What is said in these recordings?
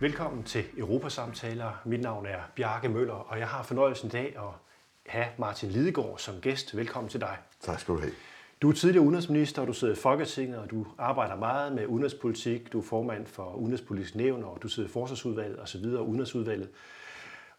Velkommen til Europasamtaler. Mit navn er Bjarke Møller, og jeg har fornøjelsen i dag at have Martin Lidegaard som gæst. Velkommen til dig. Tak skal du have. Du er tidligere udenrigsminister, og du sidder i Folketinget, og du arbejder meget med udenrigspolitik. Du er formand for Udenrigspolitisk Nævn, og du sidder i Forsvarsudvalget osv., Udenrigsudvalget.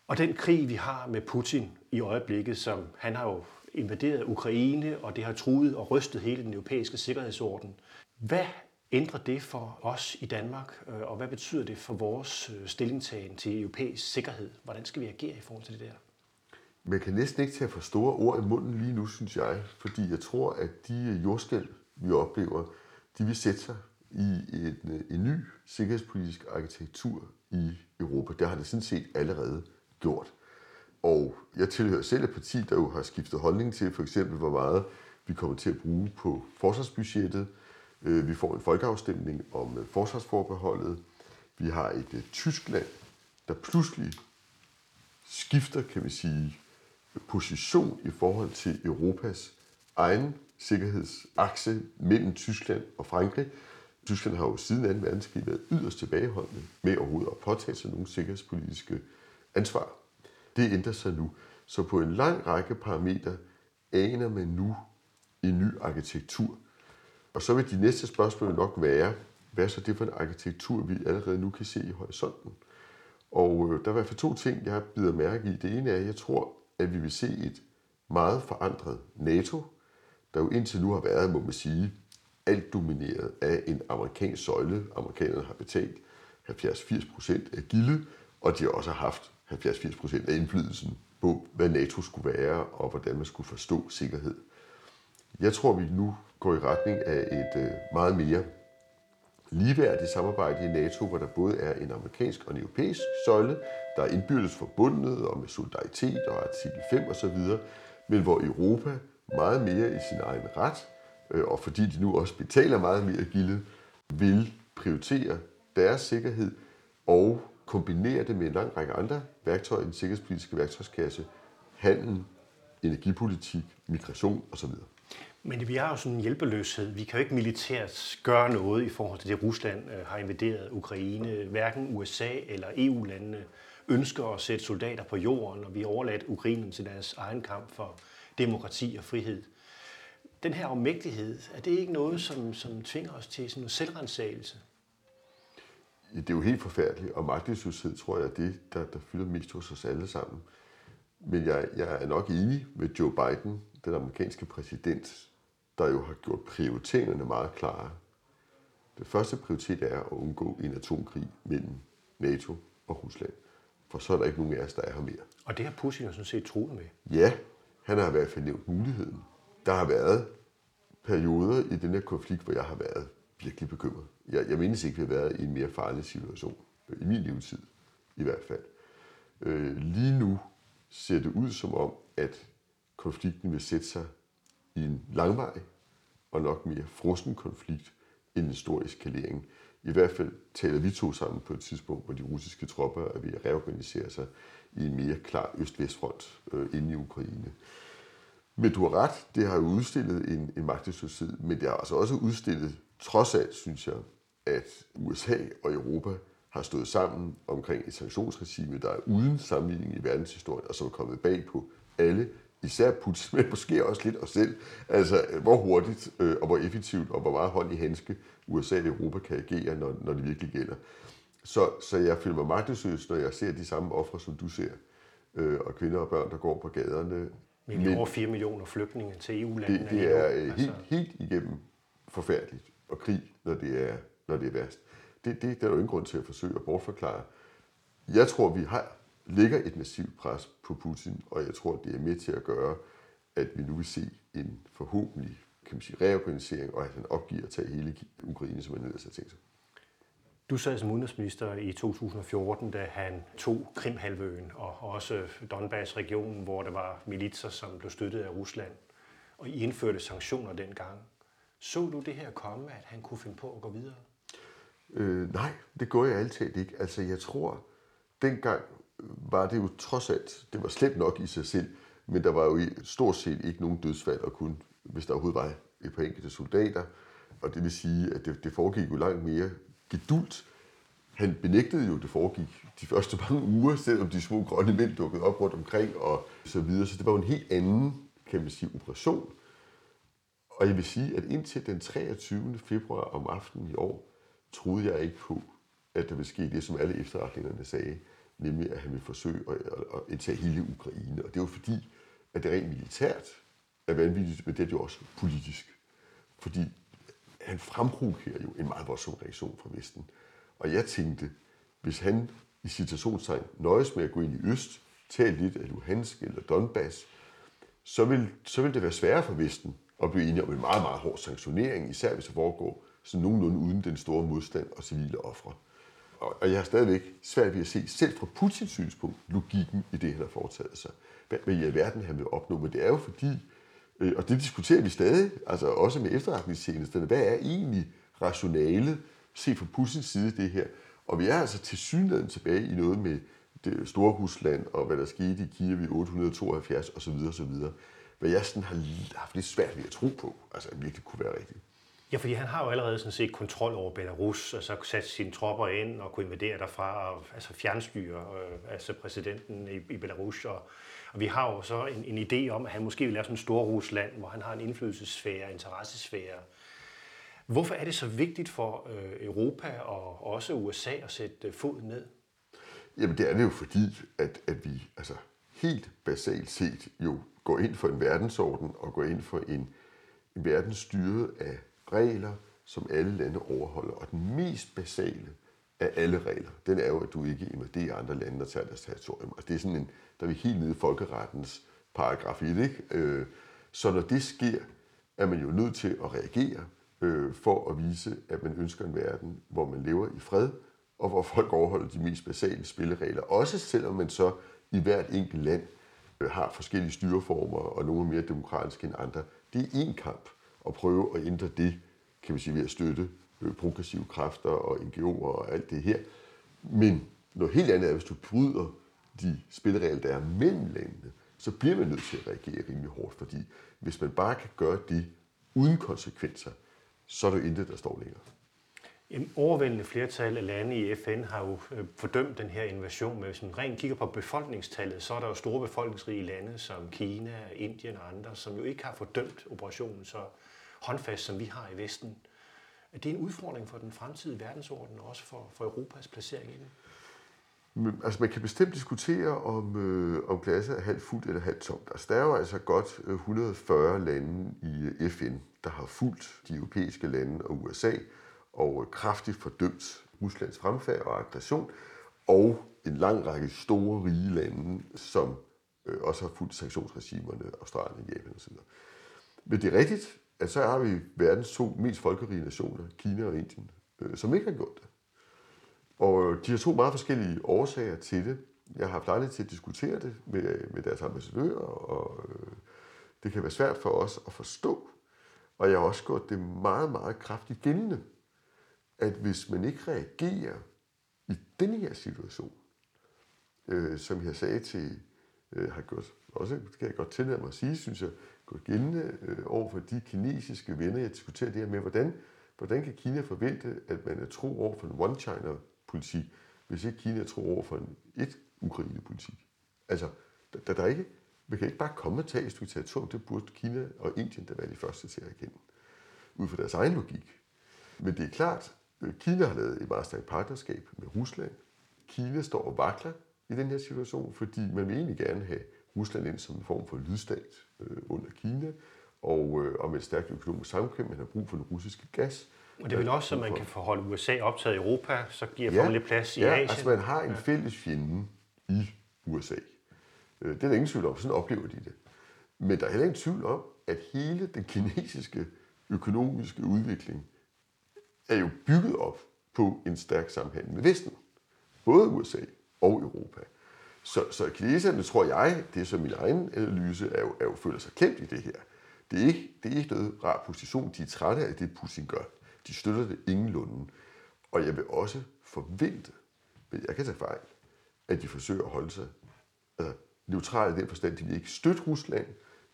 Og den krig, vi har med Putin i øjeblikket, som han har jo invaderet Ukraine, og det har truet og rystet hele den europæiske sikkerhedsorden. Hvad ændrer det for os i Danmark, øh, og hvad betyder det for vores øh, stillingtagen til europæisk sikkerhed? Hvordan skal vi agere i forhold til det der? Man kan næsten ikke tage for store ord i munden lige nu, synes jeg, fordi jeg tror, at de øh, jordskæld, vi oplever, de vil sætte sig i en, en ny sikkerhedspolitisk arkitektur i Europa. Det har det sådan set allerede gjort. Og jeg tilhører selv et parti, der jo har skiftet holdning til for eksempel, hvor meget vi kommer til at bruge på forsvarsbudgettet. Øh, vi får en folkeafstemning om øh, forsvarsforbeholdet. Vi har et øh, Tyskland, der pludselig skifter, kan vi sige, position i forhold til Europas egen sikkerhedsakse mellem Tyskland og Frankrig. Tyskland har jo siden 2. verdenskrig været yderst tilbageholdende med overhovedet at påtage sig nogle sikkerhedspolitiske ansvar. Det ændrer sig nu. Så på en lang række parametre aner man nu en ny arkitektur. Og så vil de næste spørgsmål nok være, hvad er så det for en arkitektur, vi allerede nu kan se i horisonten? Og øh, der er i hvert fald to ting, jeg bider mærke i. Det ene er, at jeg tror, at vi vil se et meget forandret NATO, der jo indtil nu har været, må man sige, alt domineret af en amerikansk søjle. Amerikanerne har betalt 70-80 procent af gilde, og de har også haft 70-80 procent af indflydelsen på, hvad NATO skulle være, og hvordan man skulle forstå sikkerhed. Jeg tror, vi nu går i retning af et øh, meget mere ligeværdigt samarbejde i NATO, hvor der både er en amerikansk og en europæisk søjle, der er indbyrdes forbundet og med solidaritet og artikel 5 osv., men hvor Europa meget mere i sin egen ret, øh, og fordi de nu også betaler meget mere gilde, vil prioritere deres sikkerhed og kombinere det med en lang række andre værktøjer i den sikkerhedspolitiske værktøjskasse, handel, energipolitik, migration osv. Men vi har jo sådan en hjælpeløshed. Vi kan jo ikke militært gøre noget i forhold til det, Rusland øh, har invaderet Ukraine. Hverken USA eller EU-landene ønsker at sætte soldater på jorden, og vi har overladt Ukraine til deres egen kamp for demokrati og frihed. Den her omægtighed, er det ikke noget, som, som tvinger os til sådan en selvrensagelse? Det er jo helt forfærdeligt, og magtesløshed tror jeg er det, der, der fylder mest hos os alle sammen. Men jeg, jeg er nok enig med Joe Biden, den amerikanske præsident, der jo har gjort prioriteringerne meget klare. Den første prioritet er at undgå en atomkrig mellem NATO og Rusland. For så er der ikke nogen af os, der er her mere. Og det har Putin jo sådan set troet med. Ja, han har i hvert fald nævnt muligheden. Der har været perioder i den her konflikt, hvor jeg har været virkelig bekymret. Jeg, jeg mindes ikke, at vi har været i en mere farlig situation. I min levetid i hvert fald. Øh, lige nu ser det ud som om, at konflikten vil sætte sig i en langvarig og nok mere frossen konflikt end en stor eskalering. I hvert fald taler vi to sammen på et tidspunkt, hvor de russiske tropper er ved at reorganisere sig i en mere klar øst-vest-front øh, inde i Ukraine. Men du har ret, det har jo udstillet en, en magtesløshed, men det har altså også udstillet, trods alt synes jeg, at USA og Europa har stået sammen omkring et sanktionsregime, der er uden sammenligning i verdenshistorien, og som er kommet bag på alle især Putin, men måske også lidt os selv. Altså, hvor hurtigt øh, og hvor effektivt og hvor meget hånd i handske USA og Europa kan agere, når, når det virkelig gælder. Så, så jeg føler mig magtesløs, når jeg ser de samme ofre, som du ser, øh, og kvinder og børn, der går på gaderne. Men vi over 4 millioner flygtninge til EU-landene. Det, det er øh, helt, altså. helt igennem forfærdeligt, og krig, når det er, når det er værst. Det, det, det er der jo ingen grund til at forsøge at bortforklare. Jeg tror, vi har lægger et massivt pres på Putin, og jeg tror, det er med til at gøre, at vi nu vil se en forhåbentlig kan man sige, reorganisering, og at han opgiver at tage hele Ukraine, som han ellers har tænkt sig. Du sad som udenrigsminister i 2014, da han tog Krimhalvøen og også Donbass-regionen, hvor der var militser, som blev støttet af Rusland, og I indførte sanktioner dengang. Så du det her komme, at han kunne finde på at gå videre? Øh, nej, det går jeg altid ikke. Altså, jeg tror, dengang var det jo trods alt, det var slemt nok i sig selv, men der var jo stort set ikke nogen dødsfald, og kun, hvis der overhovedet var et par enkelte soldater. Og det vil sige, at det, det foregik jo langt mere gedult. han benægtede jo, at det foregik de første mange uger, selvom de små grønne mænd dukkede op rundt omkring og så videre. Så det var jo en helt anden, kan man sige, operation. Og jeg vil sige, at indtil den 23. februar om aftenen i år, troede jeg ikke på, at der ville ske det, som alle efterretningerne sagde, nemlig at han vil forsøge at, at, indtage hele Ukraine. Og det var fordi, at det rent militært er vanvittigt, men det er jo også politisk. Fordi han fremprovokerer jo en meget voldsom reaktion fra Vesten. Og jeg tænkte, hvis han i citationstegn nøjes med at gå ind i øst, tage lidt af Luhansk eller Donbass, så vil, så vil det være sværere for Vesten at blive enige om en meget, meget hård sanktionering, især hvis det foregår sådan nogenlunde uden den store modstand og civile ofre. Og, og jeg har stadigvæk svært ved at se, selv fra Putins synspunkt, logikken i det, han har foretaget sig. Hvad, hvad i alverden han vil opnå, men det er jo fordi, øh, og det diskuterer vi stadig, altså også med efterretningstjenesterne, hvad er egentlig rationalet set fra Putins side det her? Og vi er altså til synligheden tilbage i noget med det store Rusland og hvad der skete i Kiev i 872 osv. osv. Hvad jeg sådan har haft lidt svært ved at tro på, altså at virkelig kunne være rigtigt. Ja, fordi han har jo allerede sådan set kontrol over Belarus, og så sat sine tropper ind og kunne invadere derfra, og altså fjernstyre øh, altså præsidenten i, i Belarus. Og, og vi har jo så en, en idé om, at han måske vil lave sådan en stor Rusland, hvor han har en indflydelsesfære, interessesfære. Hvorfor er det så vigtigt for øh, Europa og også USA at sætte øh, foden ned? Jamen det er det jo fordi, at, at vi altså, helt basalt set jo går ind for en verdensorden og går ind for en, en verden styret af regler, som alle lande overholder. Og den mest basale af alle regler, den er jo, at du ikke invaderer andre lande og tager deres territorium. Og det er sådan en, der er vi helt nede i folkerettens paragraf 1, ikke? Øh, så når det sker, er man jo nødt til at reagere øh, for at vise, at man ønsker en verden, hvor man lever i fred, og hvor folk overholder de mest basale spilleregler. Også selvom man så i hvert enkelt land øh, har forskellige styreformer, og nogle er mere demokratiske end andre. Det er én kamp at prøve at ændre det, kan vi sige, ved at støtte øh, progressive kræfter og NGO'er og alt det her. Men noget helt andet er, hvis du bryder de spilleregler, der er mellem landene, så bliver man nødt til at reagere rimelig hårdt, fordi hvis man bare kan gøre det uden konsekvenser, så er der intet, der står længere. En overvældende flertal af lande i FN har jo øh, fordømt den her invasion, men hvis man rent kigger på befolkningstallet, så er der jo store befolkningsrige lande som Kina, Indien og andre, som jo ikke har fordømt operationen så håndfast, som vi har i Vesten. Er det en udfordring for den fremtidige verdensorden, og også for, for Europas placering i den? Men, altså man kan bestemt diskutere, om, øh, om glasset er halvt fuldt eller halvt tomt. Altså, der er jo altså godt øh, 140 lande i øh, FN, der har fulgt de europæiske lande og USA, og kraftigt fordømt Ruslands fremfærd og aggression, og en lang række store, rige lande, som øh, også har fulgt sanktionsregimerne, Australien, Japan osv. Men det er rigtigt, at så har vi verdens to mest folkerige nationer, Kina og Indien, øh, som ikke har gjort det. Og øh, de har to meget forskellige årsager til det. Jeg har haft lejlighed til at diskutere det med, øh, med deres ambassadører, og øh, det kan være svært for os at forstå. Og jeg har også gjort det meget, meget kraftigt gældende, at hvis man ikke reagerer i denne her situation, øh, som jeg sagde til, øh, har gjort, også kan jeg godt tillade mig at sige, synes jeg, gået gældende øh, over for de kinesiske venner, jeg diskuterer det her med, hvordan, hvordan kan Kina forvente, at man er tro over for en one-China-politik, hvis ikke Kina er tro over for en et-Ukraine-politik? Altså, der, der, der er ikke, man kan ikke bare komme og tage et stykke territorium, det burde Kina og Indien da være de første til at erkende, ud fra deres egen logik. Men det er klart, øh, Kina har lavet et meget stærkt partnerskab med Rusland. Kina står og vakler i den her situation, fordi man vil egentlig gerne have Rusland ind som en form for lydstat øh, under Kina, og, øh, og med et stærkt økonomisk samkvem, man har brug for den russiske gas. Og det er vel også, at man kan forholde USA optaget i Europa, så giver ja, lidt plads i ja, Asien. altså man har en fælles fjende i USA. Øh, det er der ingen tvivl om, sådan oplever de det. Men der er heller ingen tvivl om, at hele den kinesiske økonomiske udvikling er jo bygget op på en stærk sammenhæng med Vesten. Både USA og Europa. Så, så kineserne, tror jeg, det er så min egen analyse, er jo, er jo føler sig klemt i det her. Det er, ikke, det er ikke noget rar position. De er trætte af det, Putin gør. De støtter det ingenlunde. Og jeg vil også forvente, men jeg kan tage fejl, at de forsøger at holde sig altså, neutrale i den forstand, de vil ikke støtte Rusland,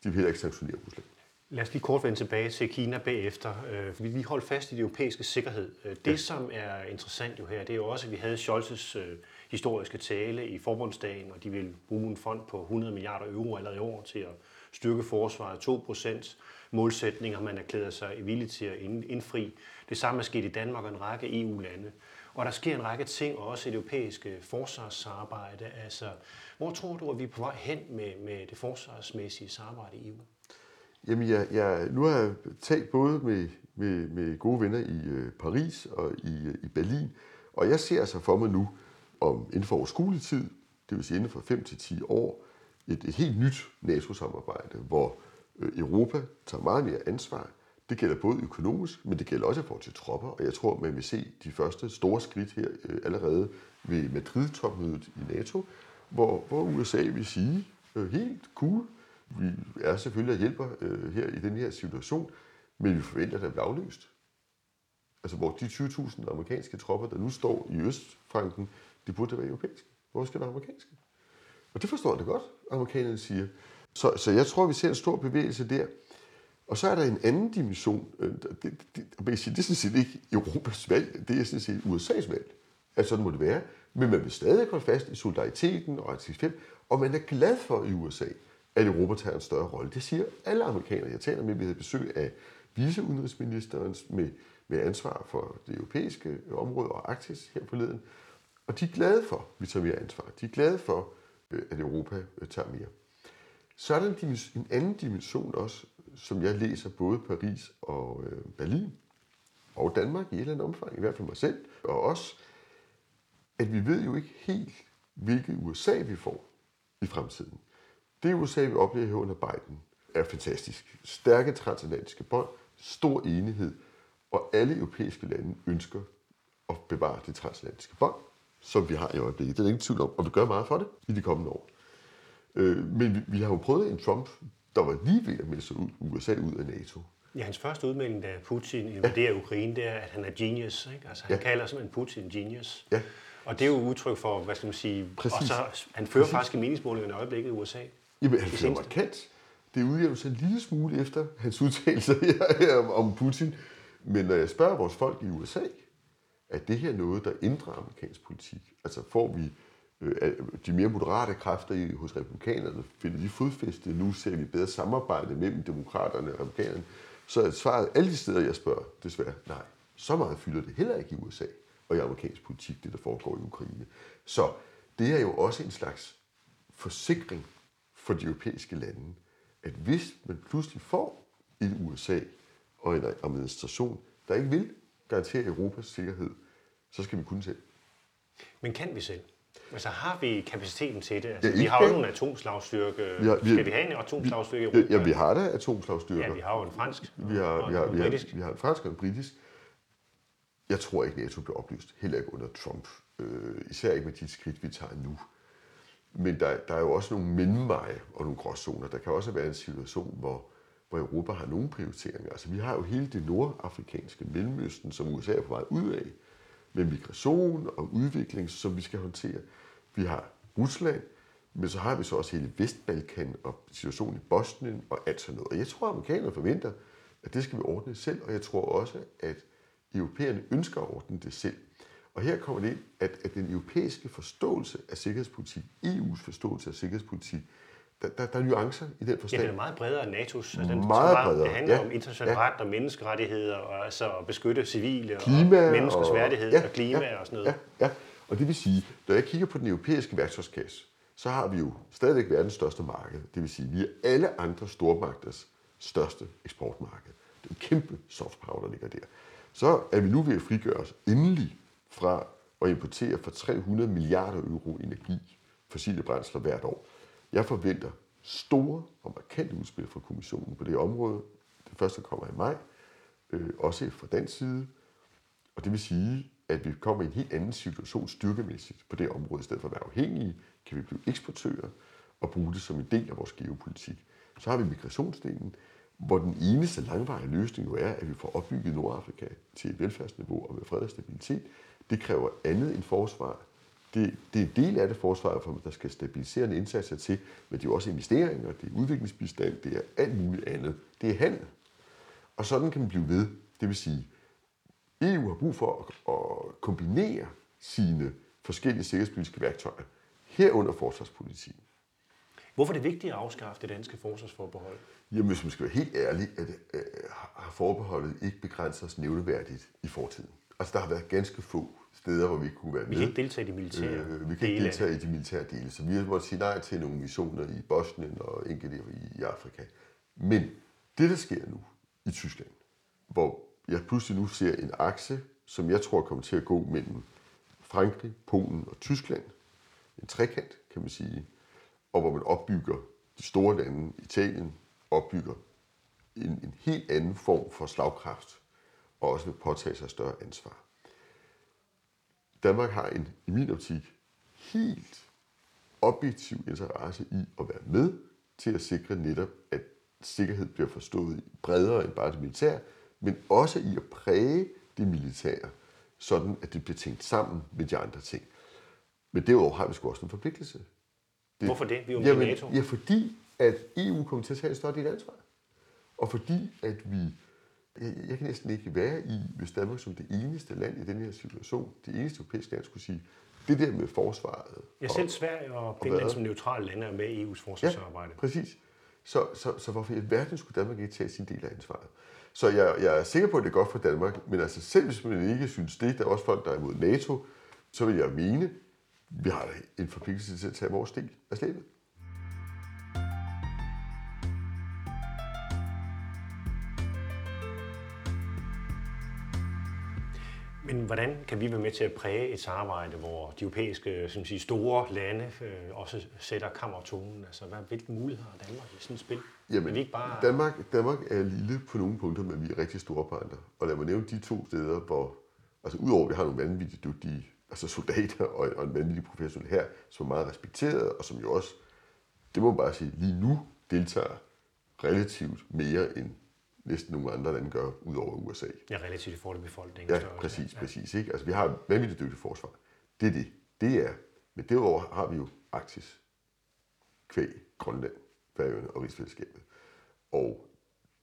de vil heller ikke sanktionere Rusland. Lad os lige kort vende tilbage til Kina bagefter. Øh, vi lige holdt fast i det europæiske sikkerhed. Øh, det, ja. som er interessant jo her, det er jo også, at vi havde Scholz's øh, historiske tale i forbundsdagen, og de vil bruge en fond på 100 milliarder euro allerede i år til at styrke forsvaret. 2 procent målsætninger, man erklærer sig villig til at indfri. Det samme er sket i Danmark og en række EU-lande. Og der sker en række ting også i det europæiske øh, forsvarssamarbejde. Altså, hvor tror du, at vi er på vej hen med, med det forsvarsmæssige samarbejde i EU? Jamen, jeg, jeg, nu har jeg talt både med, med, med gode venner i øh, Paris og i, øh, i Berlin, og jeg ser altså for mig nu, om inden for overskuelig tid, det vil sige inden for 5 til 10 år, et, et helt nyt NATO-samarbejde, hvor øh, Europa tager meget mere ansvar. Det gælder både økonomisk, men det gælder også i forhold til tropper, og jeg tror, man vil se de første store skridt her øh, allerede ved Madrid-topmødet i NATO, hvor, hvor USA vil sige, øh, helt cool, vi er selvfølgelig og hjælper øh, her i den her situation, men vi forventer, at det bliver afløst. Altså hvor de 20.000 amerikanske tropper, der nu står i Østfranken, de burde da være europæiske. Hvorfor skal være amerikanske? Og det forstår jeg da godt, amerikanerne siger. Så, så jeg tror, vi ser en stor bevægelse der. Og så er der en anden dimension. Øh, det, det, det, det er sådan set ikke Europas valg, det er sådan set USA's valg. Altså sådan må det være. Men man vil stadig holde fast i solidariteten og artikel 5, og man er glad for i USA, at Europa tager en større rolle. Det siger alle amerikanere. Jeg taler med, vi havde besøg af viceudenrigsministeren med, med ansvar for det europæiske område og Arktis her forleden. Og de er glade for, at vi tager mere ansvar. De er glade for, øh, at Europa øh, tager mere. Så er der en, en anden dimension også, som jeg læser både Paris og øh, Berlin, og Danmark i et eller andet omfang, i hvert fald mig selv, og os, at vi ved jo ikke helt, hvilket USA vi får i fremtiden. Det USA, vi oplever her under Biden, er fantastisk. Stærke transatlantiske bånd, stor enighed, og alle europæiske lande ønsker at bevare det transatlantiske bånd, som vi har i øjeblikket. Det er der ingen tvivl om, og vi gør meget for det i de kommende år. Øh, men vi, vi har jo prøvet en Trump, der var lige ved at melde sig ud, USA ud af NATO. Ja, hans første udmelding, da Putin invaderer ja. Ukraine, det er, at han er genius. Ikke? Altså, han ja. kalder simpelthen Putin genius. Ja. Og det er jo udtryk for, hvad skal man sige, Præcis. og så, han fører Præcis. faktisk i meningsmålingerne i øjeblikket i USA. Jamen, han fører markant. Det udjævner sig en lille smule efter hans udtalelser her, her om Putin. Men når jeg spørger vores folk i USA, er det her noget, der ændrer amerikansk politik? Altså får vi øh, de mere moderate kræfter i, hos republikanerne, finder de fodfæste? Nu ser vi bedre samarbejde mellem demokraterne og republikanerne. Så er svaret alle de steder, jeg spørger, desværre nej. Så meget fylder det heller ikke i USA og i amerikansk politik, det der foregår i Ukraine. Så det er jo også en slags forsikring for de europæiske lande, at hvis man pludselig får et USA og en administration, der ikke vil garantere Europas sikkerhed, så skal vi kunne selv. Men kan vi selv? Altså har vi kapaciteten til det? Altså, ja, vi har jo nogle atomslagstyrke. Vi har, vi, skal vi have en atomslagstyrke i Europa? Ja, vi har da atomslagstyrker. Ja, vi har jo en fransk vi har, vi har, vi har, vi har, vi har en fransk og en britisk. Jeg tror ikke, NATO bliver oplyst. Heller ikke under Trump. Øh, især ikke med de skridt, vi tager nu. Men der, der er jo også nogle mellemveje og nogle gråzoner. Der kan også være en situation, hvor, hvor Europa har nogle prioriteringer. Altså vi har jo hele det nordafrikanske Mellemøsten, som USA er på vej ud af, med migration og udvikling, som vi skal håndtere. Vi har Rusland, men så har vi så også hele Vestbalkan og situationen i Bosnien og alt sådan noget. Og jeg tror, at amerikanerne forventer, at det skal vi ordne selv, og jeg tror også, at europæerne ønsker at ordne det selv. Og her kommer det ind, at, at den europæiske forståelse af sikkerhedspolitik, EU's forståelse af sikkerhedspolitik, der, der, der er nuancer i den forstand. Ja, det er meget bredere end NATO's. Altså, den, meget bredere. Det handler ja, om international ja. ret og menneskerettigheder, og altså at beskytte civile klima og menneskers og, værdighed ja, og klima ja, og sådan noget. Ja, ja, og det vil sige, når jeg kigger på den europæiske værktøjskasse, så har vi jo stadigvæk verdens største marked. Det vil sige, vi er alle andre stormagters største eksportmarked. Det er en kæmpe soft power, der ligger der. Så er vi nu ved at frigøre os endelig fra at importere for 300 milliarder euro energi, fossile brændsler hvert år. Jeg forventer store og markante udspil fra kommissionen på det område. Det første kommer i maj, øh, også fra den side. Og det vil sige, at vi kommer i en helt anden situation styrkemæssigt på det område. I stedet for at være afhængige, kan vi blive eksportører og bruge det som en del af vores geopolitik. Så har vi migrationsdelen, hvor den eneste langvarige løsning jo er, at vi får opbygget Nordafrika til et velfærdsniveau og med fred og stabilitet. Det kræver andet end forsvar det, det er en del af det forsvar, for der skal stabiliserende indsatser til, men det er jo også investeringer, det er udviklingsbistand, det er alt muligt andet. Det er handel. Og sådan kan man blive ved. Det vil sige, EU har brug for at kombinere sine forskellige sikkerhedspolitiske værktøjer, herunder forsvarspolitikken. Hvorfor er det vigtigt at afskaffe det danske forsvarsforbehold? Jamen, hvis man skal være helt ærlig, at, øh, har forbeholdet ikke begrænset os nævneværdigt i fortiden. Altså, der har været ganske få steder, hvor vi kunne være med. Vi kan ikke deltage i de militære øh, Vi kan ikke deltage i de militære dele, så vi har måttet sige nej til nogle missioner i Bosnien og enkelte i, i Afrika. Men det, der sker nu i Tyskland, hvor jeg pludselig nu ser en akse, som jeg tror kommer til at gå mellem Frankrig, Polen og Tyskland, en trekant, kan man sige, og hvor man opbygger de store lande, Italien, opbygger en, en helt anden form for slagkraft, og også vil påtage sig større ansvar. Danmark har en, i min optik, helt objektiv interesse i at være med til at sikre netop, at sikkerhed bliver forstået bredere end bare det militære, men også i at præge det militære, sådan at det bliver tænkt sammen med de andre ting. Men derudover har vi sgu også en forpligtelse. Det, Hvorfor det? Vi er jo jamen, i NATO. Ja, fordi at EU kommer til at tage et større del ansvar. Og fordi at vi jeg kan næsten ikke være i, hvis Danmark som det eneste land i den her situation, det eneste europæiske land skulle sige, det der med forsvaret. Ja, selv Sverige og Finland som neutrale lande er med i EU's forsvarsarbejde. Ja, præcis. Så, så, så hvorfor i verden skulle Danmark ikke tage sin del af ansvaret? Så jeg, jeg er sikker på, at det er godt for Danmark, men altså selv hvis man ikke synes det, der er også folk, der er imod NATO, så vil jeg mene, vi har en forpligtelse til at tage vores del af slæbet. Men hvordan kan vi være med til at præge et samarbejde, hvor de europæiske som sige, store lande øh, også sætter kammertonen? Altså, hvad, hvilke muligheder har Danmark i sådan et spil? Jamen, vi ikke bare... Danmark, Danmark er lille på nogle punkter, men vi er rigtig store på andre. Og lad mig nævne de to steder, hvor, altså udover at vi har nogle vanvittigt dygtige altså soldater og, og en vanvittig professionel her, som er meget respekteret, og som jo også, det må man bare sige, lige nu deltager relativt mere end næsten nogle andre lande gør, ud over USA. Ja, relativt i forhold til befolkningen. Ja, præcis, ja. præcis. Ikke? Altså, vi har et vanvittigt dygtigt forsvar. Det er det. Det er. Men derudover har vi jo Arktis, kvæg, Grønland, Færøerne og Rigsfællesskabet. Og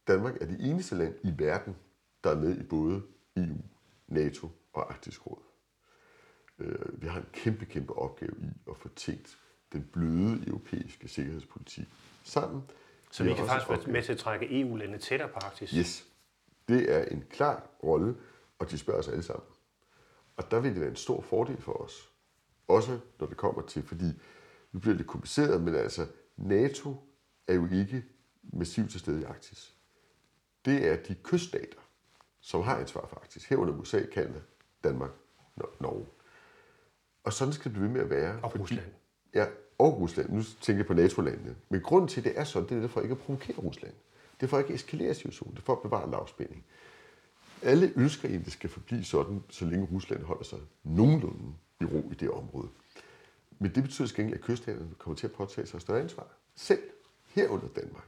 Danmark er det eneste land i verden, der er med i både EU, NATO og Arktisk Råd. Øh, vi har en kæmpe, kæmpe opgave i at få tænkt den bløde europæiske sikkerhedspolitik sammen, så vi kan faktisk være med til at trække EU-landene tættere på Arktis? Yes. Det er en klar rolle, og de spørger os alle sammen. Og der vil det være en stor fordel for os. Også når det kommer til, fordi nu bliver det kompliceret, men altså NATO er jo ikke massivt til stede i Arktis. Det er de kyststater, som har ansvar for Arktis. Herunder USA, Kanada, Danmark, Norge. Og sådan skal det blive ved med at være. Og fordi, Rusland. Ja, og Rusland. Nu tænker jeg på NATO-landene. Men grunden til, at det er sådan, det er for ikke at provokere Rusland. Det er for ikke at eskalere situationen. Det er for at bevare lavspænding. Alle ønsker egentlig, det skal forblive sådan, så længe Rusland holder sig nogenlunde i ro i det område. Men det betyder skængelig, at kyststaterne kommer til at påtage sig større ansvar. Selv herunder Danmark.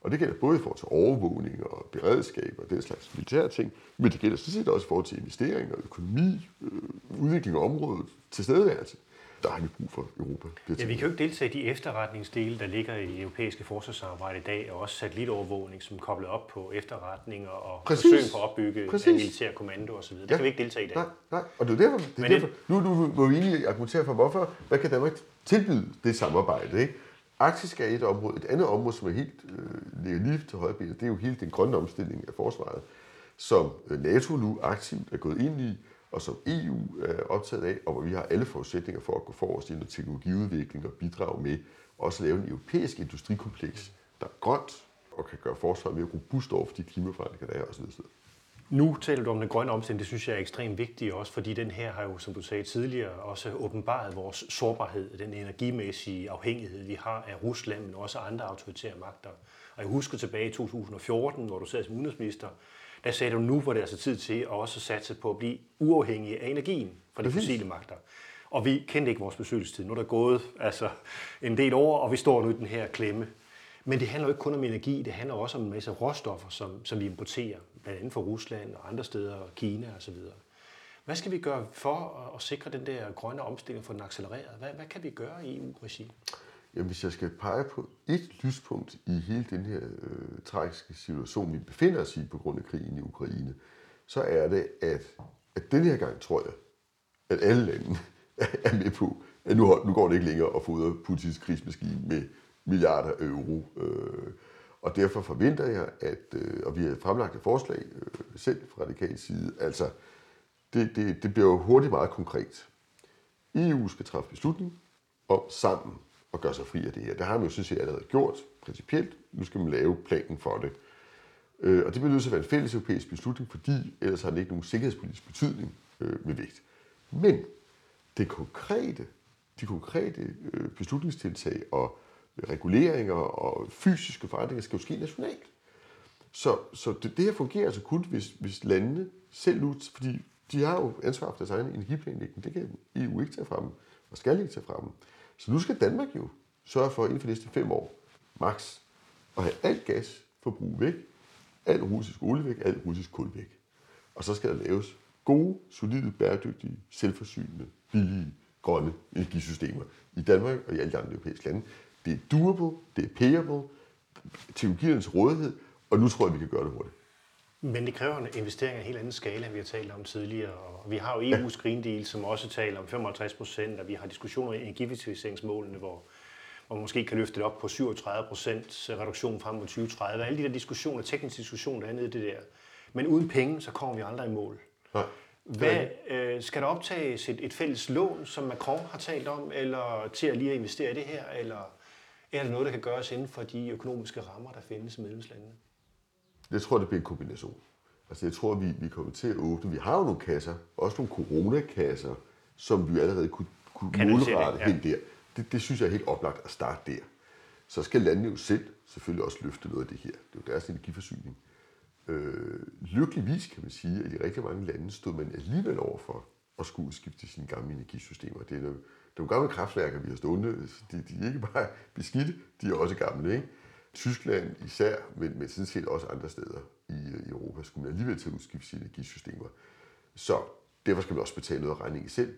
Og det gælder både i forhold til overvågning og beredskab og den slags militære ting, men det gælder sådan set også i forhold til investeringer, økonomi, øh, udvikling af området, tilstedeværelse der har vi brug for Europa. Ja, vi kan jo ikke deltage i de efterretningsdele, der ligger i europæiske forsvarssamarbejde i dag, og også satellitovervågning, som kobler op på efterretninger og Præcis. forsøg på at opbygge Præcis. en militær kommando osv. Det ja. kan vi ikke deltage i dag. Nej, nej. og det er derfor, det er derfor. Det... nu, nu må vi egentlig argumentere for, hvorfor, hvad kan Danmark tilbyde det samarbejde, ikke? Arktisk er et område. Et andet område, som er helt øh, ligger lige til højbenet, det er jo hele den grønne omstilling af forsvaret, som øh, NATO nu aktivt er gået ind i, og som EU er optaget af, og hvor vi har alle forudsætninger for at gå forrest i noget teknologiudvikling og bidrage med også at lave en europæisk industrikompleks, der er grønt og kan gøre forsvaret mere robust over for de klimaforandringer, der er osv. Nu taler du om den grønne omstilling, det synes jeg er ekstremt vigtigt også, fordi den her har jo, som du sagde tidligere, også åbenbaret vores sårbarhed, den energimæssige afhængighed, vi har af Rusland, men også andre autoritære magter. Og jeg husker tilbage i 2014, hvor du sad som udenrigsminister, der sagde du, nu hvor det altså tid til at også satse på at blive uafhængige af energien fra de fossile magter. Og vi kendte ikke vores besøgelsestid. Nu er der gået altså, en del år, og vi står nu i den her klemme. Men det handler jo ikke kun om energi, det handler også om en masse råstoffer, som, som vi importerer, blandt andet fra Rusland og andre steder, og Kina osv. Hvad skal vi gøre for at sikre den der grønne omstilling for den accelereret? Hvad, hvad kan vi gøre i EU-regi? Jamen, hvis jeg skal pege på et lyspunkt i hele den her øh, tragiske situation, vi befinder os i på grund af krigen i Ukraine, så er det, at, at denne her gang tror jeg, at alle lande er med på, at nu, nu går det ikke længere at fodre Putins krigsmaskine med milliarder af euro. Øh, og derfor forventer jeg, at, øh, og vi har fremlagt et forslag øh, selv fra radikal side, altså det, det, det bliver jo hurtigt meget konkret. EU skal træffe beslutning om sammen at gøre sig fri af det her. Det har man jo synes set allerede gjort principielt. Nu skal man lave planen for det. Øh, og det bliver nødt til at være en fælles europæisk beslutning, fordi ellers har den ikke nogen sikkerhedspolitisk betydning øh, med vægt. Men det konkrete, de konkrete øh, beslutningstiltag og reguleringer og fysiske forandringer skal jo ske nationalt. Så, så det, det her fungerer altså kun, hvis, hvis landene selv ud, fordi de har jo ansvar for deres egen energiplanlægning, det kan EU ikke tage frem, og skal ikke tage frem. Så nu skal Danmark jo sørge for inden for de næste fem år, max, at have alt gasforbrug væk, alt russisk olie væk, alt russisk kul væk. Og så skal der laves gode, solide, bæredygtige, selvforsynende, billige, grønne energisystemer i Danmark og i alle de andre europæiske lande. Det er doable, det er payable, teknologiernes rådighed, og nu tror jeg, vi kan gøre det hurtigt. Men det kræver en investering af en helt anden skala, end vi har talt om tidligere. Og vi har jo EU's Green Deal, som også taler om 55 procent, og vi har diskussioner i energieffektiviseringsmålene, hvor, hvor man måske kan løfte det op på 37 procent reduktion frem mod 2030. Alle de der diskussioner, tekniske diskussioner, der er nede i det der. Men uden penge, så kommer vi aldrig i mål. Nej. Hvad, øh, skal der optages et, et fælles lån, som Macron har talt om, eller til at lige at investere i det her, eller er det noget, der kan gøres inden for de økonomiske rammer, der findes i medlemslandene? Jeg tror, det bliver en kombination. Altså, jeg tror, vi, vi kommer til at åbne. Vi har jo nogle kasser, også nogle coronakasser, som vi allerede kunne, kunne målrette ja. hen der. Det, det synes jeg er helt oplagt at starte der. Så skal landene jo selv selvfølgelig også løfte noget af det her. Det er jo deres energiforsyning. Øh, lykkeligvis kan man sige, at i rigtig mange lande stod man alligevel over for at skulle udskifte sine gamle energisystemer. Det er nogle, det er nogle gamle kraftværker, vi har stående. De, de er ikke bare beskidte, de er også gamle. Ikke? Tyskland især, men, men sådan set også andre steder i, i Europa, skulle man alligevel til at udskifte sine energisystemer. Så derfor skal man også betale noget af regningen selv.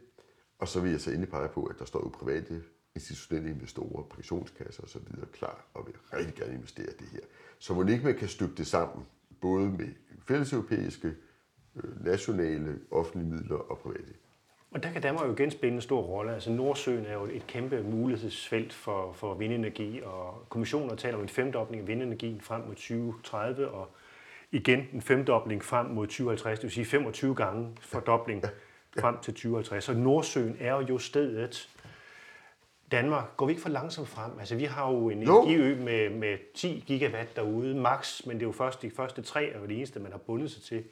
Og så vil jeg så endelig pege på, at der står jo private institutionelle investorer, pensionskasser osv. klar og vil rigtig gerne investere i det her. Så må ikke man kan stykke det sammen, både med fælleseuropæiske, europæiske, nationale, offentlige midler og private. Og der kan Danmark jo igen spille en stor rolle. Altså Nordsøen er jo et kæmpe mulighedsfelt for, for vindenergi, og kommissionen taler om en femdobling af vindenergien frem mod 2030, og igen en femdobling frem mod 2050, det vil sige 25 gange fordobling frem til 2050. Så Nordsøen er jo stedet. Danmark, går vi ikke for langsomt frem? Altså vi har jo en energiø med, med 10 gigawatt derude, max, men det er jo først de første tre, og det eneste, man har bundet sig til.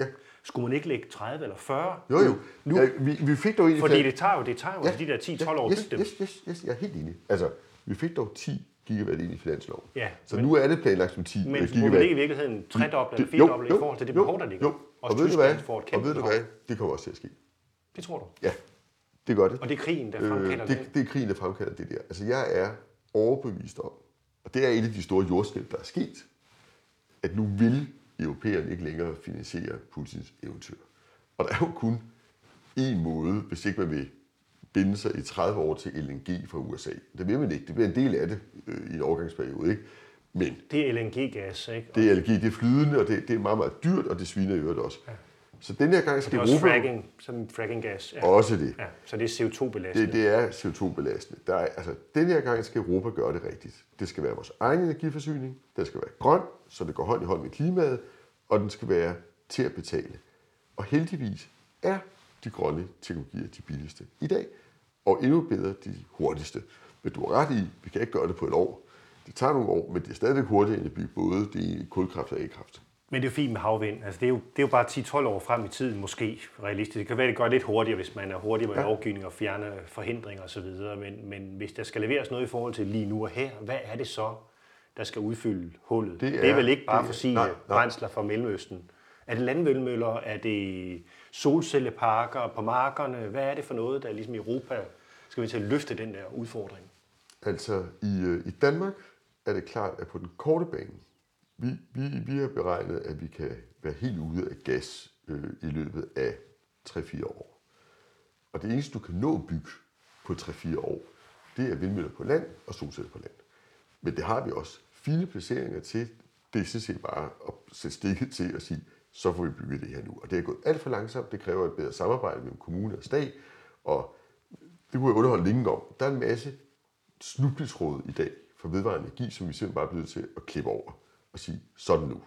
Ja. Skulle man ikke lægge 30 eller 40? Jo, jo. Nu, ja, vi, vi fik dog egentlig... Fordi det tager jo, det tager jo ja, de der 10-12 ja, år yes, at dem. Yes, yes, yes, jeg er helt enig. Altså, vi fik dog 10 gigawatt ind i finansloven. Ja, så men, nu er det planlagt som 10 men, gigawatt. Men det ikke i virkeligheden tredoble eller firedoble i forhold til det behov, der ligger? Jo, og, og ved du hvad? Og ved du hvad? Det kommer også til at ske. Det tror du? Ja, det gør det. Og det er krigen, der fremkalder øh, det? Det er krigen, der fremkalder det der. Altså, jeg er overbevist om, og det er et af de store jordskælv, der er sket, at nu vil europæerne ikke længere finansiere Putins eventyr. Og der er jo kun én måde, hvis ikke man vil binde sig i 30 år til LNG fra USA. Det vil man ikke. Det bliver en del af det øh, i en overgangsperiode. Ikke? Men det er LNG-gas, ikke? Det er LNG, det er flydende, og det, det er meget, meget dyrt, og det sviner i øvrigt også. Ja. Så den her gang skal Europa... Det er også fracking, som fracking-gas. Ja. Også det. Ja, så det er CO2-belastende. Det, det er CO2-belastende. Der er, altså, den her gang skal Europa gøre det rigtigt. Det skal være vores egen energiforsyning, den skal være grøn, så det går hånd i hånd med klimaet, og den skal være til at betale. Og heldigvis er de grønne teknologier de billigste i dag, og endnu bedre de hurtigste. Men du har ret i, vi kan ikke gøre det på et år. Det tager nogle år, men det er stadigvæk hurtigere end at bygge både det kulkraft og a-kraft. Men det er jo fint med havvind. Altså, det, er jo, det er jo bare 10-12 år frem i tiden, måske realistisk. Det kan være, det går lidt hurtigere, hvis man er hurtig med ja. lovgivning og fjerne forhindringer osv. Men, men hvis der skal leveres noget i forhold til lige nu og her, hvad er det så, der skal udfylde hullet? Det er, det er vel ikke bare fossile brændsler fra Mellemøsten? Er det landvindmøller? Er det solcelleparker på markerne? Hvad er det for noget, der ligesom i Europa skal vi til at løfte den der udfordring? Altså i, øh, i Danmark er det klart, at på den korte bane, vi, vi, vi har beregnet, at vi kan være helt ude af gas øh, i løbet af 3-4 år. Og det eneste, du kan nå at bygge på 3-4 år, det er vindmøller på land og solceller på land. Men det har vi også fine placeringer til. Det er sådan set bare at sætte stikket til og sige, så får vi bygget det her nu. Og det er gået alt for langsomt. Det kræver et bedre samarbejde mellem kommune og stat. Og det kunne jeg underholde længe om. Der er en masse snubletråd i dag for vedvarende energi, som vi simpelthen bare er blevet til at klippe over og sige, sådan nu.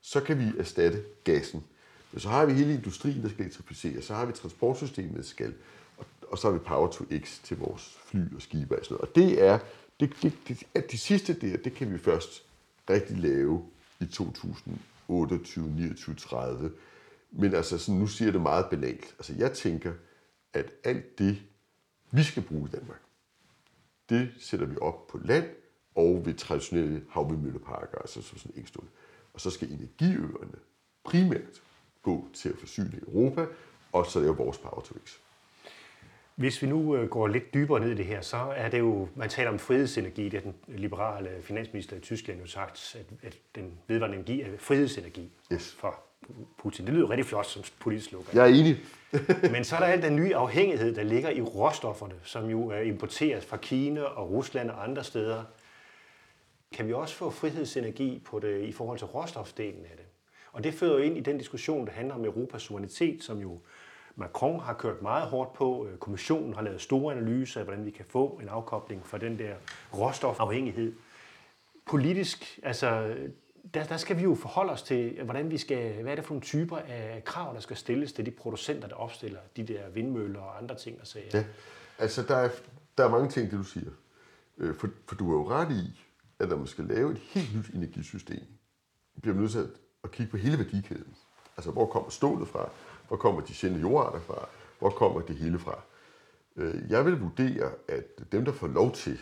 Så kan vi erstatte gassen. Men så har vi hele industrien, der skal elektrificeres. Så har vi transportsystemet, der skal. Og, og så har vi Power to X til vores fly og skibe og sådan noget. Og det er, det, det, det, at de sidste der, det kan vi først rigtig lave i 2028, 29, 30. Men altså, sådan, nu siger jeg det meget banalt. Altså, jeg tænker, at alt det, vi skal bruge i Danmark, det sætter vi op på land og ved traditionelle havvindmølleparker, altså sådan enkeltstående. Og så skal energiøerne primært gå til at forsyne Europa, og så lave vores power to X. Hvis vi nu øh, går lidt dybere ned i det her, så er det jo, man taler om frihedsenergi, det har den liberale finansminister i Tyskland jo sagt, at, at den vedvarende energi er frihedsenergi Yes. for Putin. Det lyder rigtig flot som politisk slogan. Jeg er enig. Men så er der al den nye afhængighed, der ligger i råstofferne, som jo er importeret fra Kina og Rusland og andre steder. Kan vi også få frihedsenergi på det, i forhold til råstofdelen af det? Og det fører jo ind i den diskussion, der handler om Europas suverænitet, som jo Macron har kørt meget hårdt på. Øh, kommissionen har lavet store analyser af, hvordan vi kan få en afkobling fra den der råstofafhængighed. Politisk, altså, der, der skal vi jo forholde os til, hvordan vi skal, hvad er det for nogle typer af krav, der skal stilles til de producenter, der opstiller de der vindmøller og andre ting og sager. Ja, altså der er, der er mange ting, det du siger. Øh, for, for du er jo ret i, at når man skal lave et helt nyt energisystem, bliver man nødt til at, kigge på hele værdikæden. Altså hvor kommer stålet fra? Hvor kommer de sjældne jordarter fra? Hvor kommer det hele fra? Øh, jeg vil vurdere, at dem, der får lov til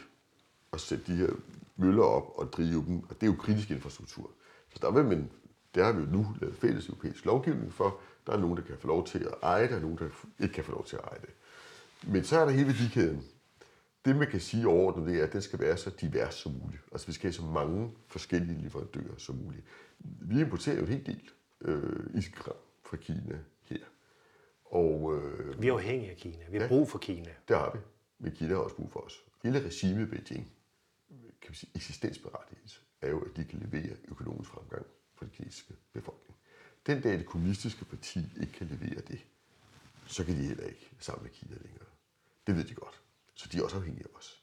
at sætte de her møller op og drive dem, og det er jo kritisk infrastruktur. Så der vil man, det har vi jo nu lavet fælles europæisk lovgivning for. Der er nogen, der kan få lov til at eje det, og nogen, der ikke kan få lov til at eje det. Men så er der hele værdikæden. Det, man kan sige overordnet, det er, at den skal være så divers som muligt. Altså, vi skal have så mange forskellige leverandører som muligt. Vi importerer jo en hel del øh, iskram fra Kina her. Og øh, Vi er afhængige af Kina. Vi har Ja. brug for Kina. det har vi. Men Kina har også brug for os. Hele regimet i Beijing, kan vi sige, eksistensberettigelse, er jo, at de kan levere økonomisk fremgang for den kinesiske befolkning. Den dag det kommunistiske parti ikke kan levere det, så kan de heller ikke sammen med Kina længere. Det ved de godt. Så de er også afhængige af os.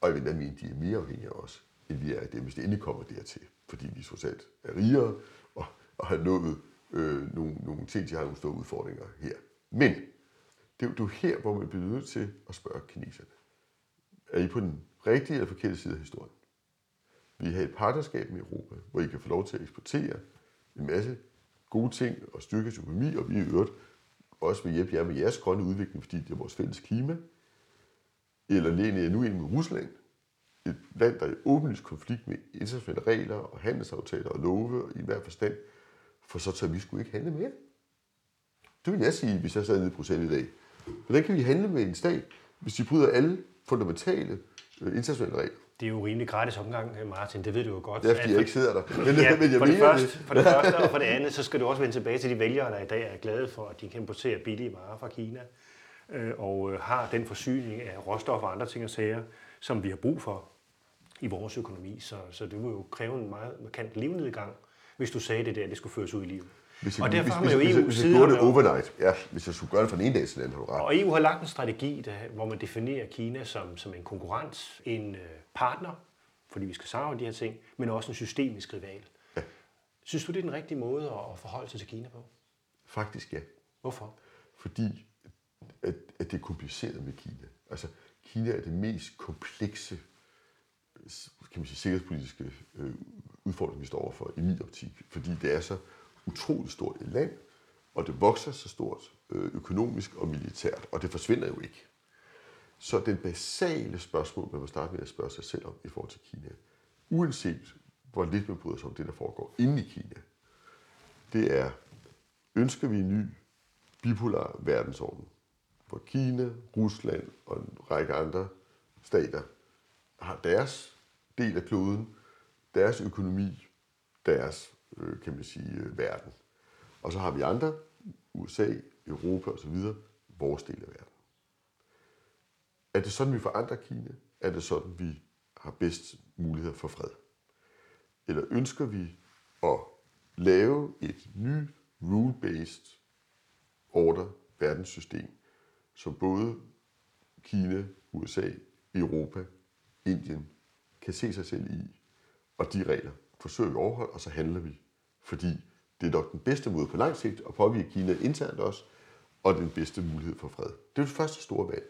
Og jeg vil endda mene, de er mere afhængige af os, end vi er af dem, hvis det endelig kommer dertil. Fordi vi trods alt er rigere og, og har nået øh, nogle, nogle ting, de har nogle store udfordringer her. Men det er, jo- her, hvor man bliver nødt til at spørge kineserne. Er I på den rigtige eller forkerte side af historien? Vi har et partnerskab med Europa, hvor I kan få lov til at eksportere en masse gode ting og styrke økonomi, og vi i øvrigt også vil hjælpe jer med jeres grønne udvikling, fordi det er vores fælles klima. Eller læner jeg nu ind med Rusland, et land, der er i åbenlyst konflikt med internationale regler og handelsaftaler og love i hver forstand, for så tager vi sgu ikke handle mere. Det vil jeg sige, hvis jeg sad nede i Bruxelles i dag. Hvordan kan vi handle med en stat, hvis de bryder alle fundamentale øh, internationale regler? Det er jo rimelig gratis omgang, øh, Martin. Det ved du jo godt. Det er, fordi jeg ikke sidder der. Men, Ja, men jeg for, det første, for det første og for det andet, så skal du også vende tilbage til de vælgere, der i dag er glade for, at de kan importere billige varer fra Kina, øh, og øh, har den forsyning af råstoffer og andre ting og sager, som vi har brug for i vores økonomi. Så, så det vil jo kræve en meget markant livnedgang, hvis du sagde det der, det skulle føres ud i livet. Hvis jeg, og derfor hvis, har man jo hvis, EU hvis, hvis jeg gjorde det overnight, ja, hvis jeg skulle gøre det fra den ene dag til den anden, har du ret. Og EU har lagt en strategi, der, hvor man definerer Kina som, som en konkurrent, en øh, partner, fordi vi skal samarbejde de her ting, men også en systemisk rival. Ja. Synes du, det er den rigtige måde at forholde sig til Kina på? Faktisk ja. Hvorfor? Fordi at, at det er kompliceret med Kina. Altså, Kina er det mest komplekse kan man sige, sikkerhedspolitiske øh, udfordring, vi står overfor i min optik. Fordi det er så utroligt stort et land, og det vokser så stort øh, økonomisk og militært, og det forsvinder jo ikke. Så den basale spørgsmål, man må starte med at spørge sig selv om i forhold til Kina, uanset hvor lidt man bryder sig om det, der foregår inde i Kina, det er, ønsker vi en ny bipolar verdensorden, hvor Kina, Rusland og en række andre stater har deres del af kloden, deres økonomi, deres, øh, kan man sige, øh, verden. Og så har vi andre USA, Europa osv., vores del af verden. Er det sådan, vi forandrer Kina? Er det sådan, vi har bedst mulighed for fred? Eller ønsker vi at lave et nyt rule-based order verdenssystem, som både Kina, USA, Europa, Indien kan se sig selv i, og de regler forsøger vi at overholde, og så handler vi. Fordi det er nok den bedste måde på lang sigt at påvirke Kina internt også, og den bedste mulighed for fred. Det er det første store valg.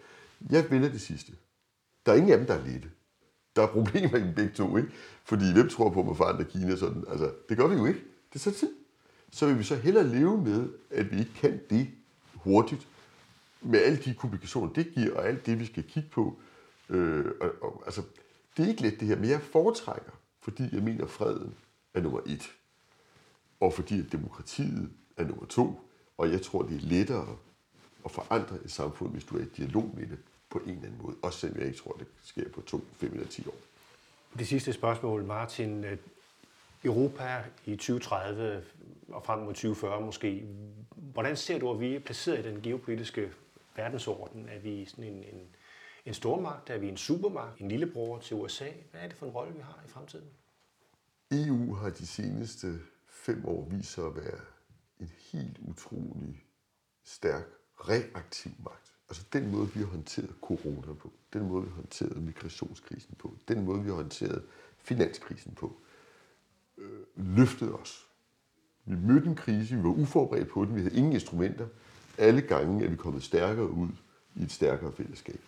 Jeg vælger det sidste. Der er ingen af dem, der er lette. Der er problemer i dem begge to, ikke? Fordi hvem tror på, at man forandrer Kina sådan? Altså, det gør vi jo ikke. Det er så tid. Så vil vi så hellere leve med, at vi ikke kan det hurtigt, med alle de komplikationer, det giver, og alt det, vi skal kigge på. Øh, og, og, altså, det er ikke let det her, men jeg foretrækker, fordi jeg mener, at freden er nummer et, og fordi at demokratiet er nummer to, og jeg tror, det er lettere at forandre et samfund, hvis du er i dialog med det på en eller anden måde. Også selvom jeg ikke tror, det sker på to, fem eller ti år. Det sidste spørgsmål, Martin. Europa i 2030 og frem mod 2040 måske. Hvordan ser du, at vi er placeret i den geopolitiske verdensorden? Er vi sådan en, en, en stormagt? Er vi en supermagt? En lillebror til USA? Hvad er det for en rolle, vi har i fremtiden? EU har de seneste fem år vist sig at være en helt utrolig stærk, reaktiv magt. Altså den måde, vi har håndteret corona på, den måde, vi har håndteret migrationskrisen på, den måde, vi har håndteret finanskrisen på, øh, løftede os. Vi mødte en krise, vi var uforberedt på den, vi havde ingen instrumenter. Alle gange er vi kommet stærkere ud i et stærkere fællesskab.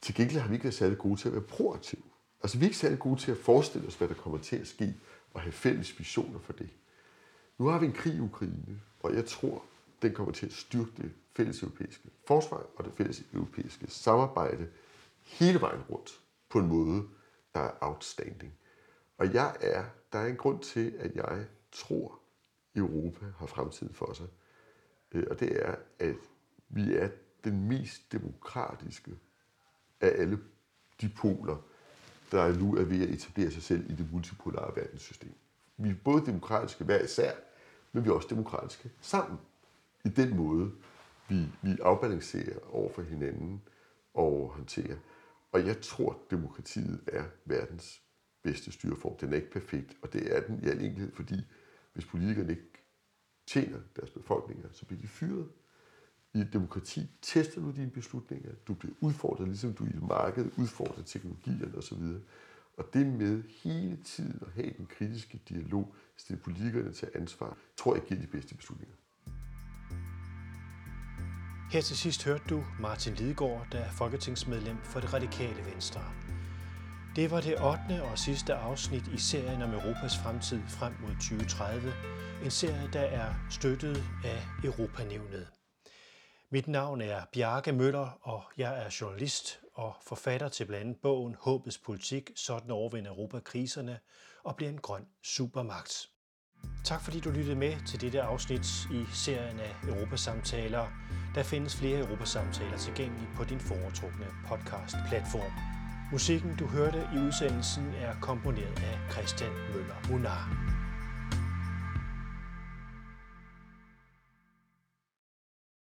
Til gengæld har vi ikke været særlig gode til at være proaktive. Altså vi er ikke særlig gode til at forestille os, hvad der kommer til at ske, og have fælles visioner for det. Nu har vi en krig i Ukraine, og jeg tror, den kommer til at styrke det fælles europæiske forsvar og det fælles europæiske samarbejde hele vejen rundt på en måde, der er outstanding. Og jeg er, der er en grund til, at jeg tror, Europa har fremtiden for sig. Øh, og det er, at vi er den mest demokratiske af alle de poler, der nu er ved at etablere sig selv i det multipolare verdenssystem. Vi er både demokratiske hver især, men vi er også demokratiske sammen. I den måde, vi, vi afbalancerer over for hinanden og håndterer. Og jeg tror, demokratiet er verdens bedste styreform. Den er ikke perfekt, og det er den i al enkelhed, fordi hvis politikerne ikke tjener deres befolkninger, så bliver de fyret. I et demokrati tester du dine beslutninger, du bliver udfordret, ligesom du i et marked udfordrer teknologierne osv. Og det med hele tiden at have den kritiske dialog, altså stille politikerne til ansvar, tror jeg giver de bedste beslutninger. Her til sidst hørte du Martin Lidegaard, der er folketingsmedlem for det radikale Venstre. Det var det 8. og sidste afsnit i serien om Europas fremtid frem mod 2030. En serie, der er støttet af Europanævnet. Mit navn er Bjarke Møller, og jeg er journalist og forfatter til blandt andet bogen Håbets politik, sådan overvinder Europa kriserne og bliver en grøn supermagt. Tak fordi du lyttede med til dette afsnit i serien af Europasamtaler. Der findes flere Europasamtaler tilgængelige på din foretrukne podcast-platform. Musikken, du hørte i udsendelsen, er komponeret af Christian Møller Munar.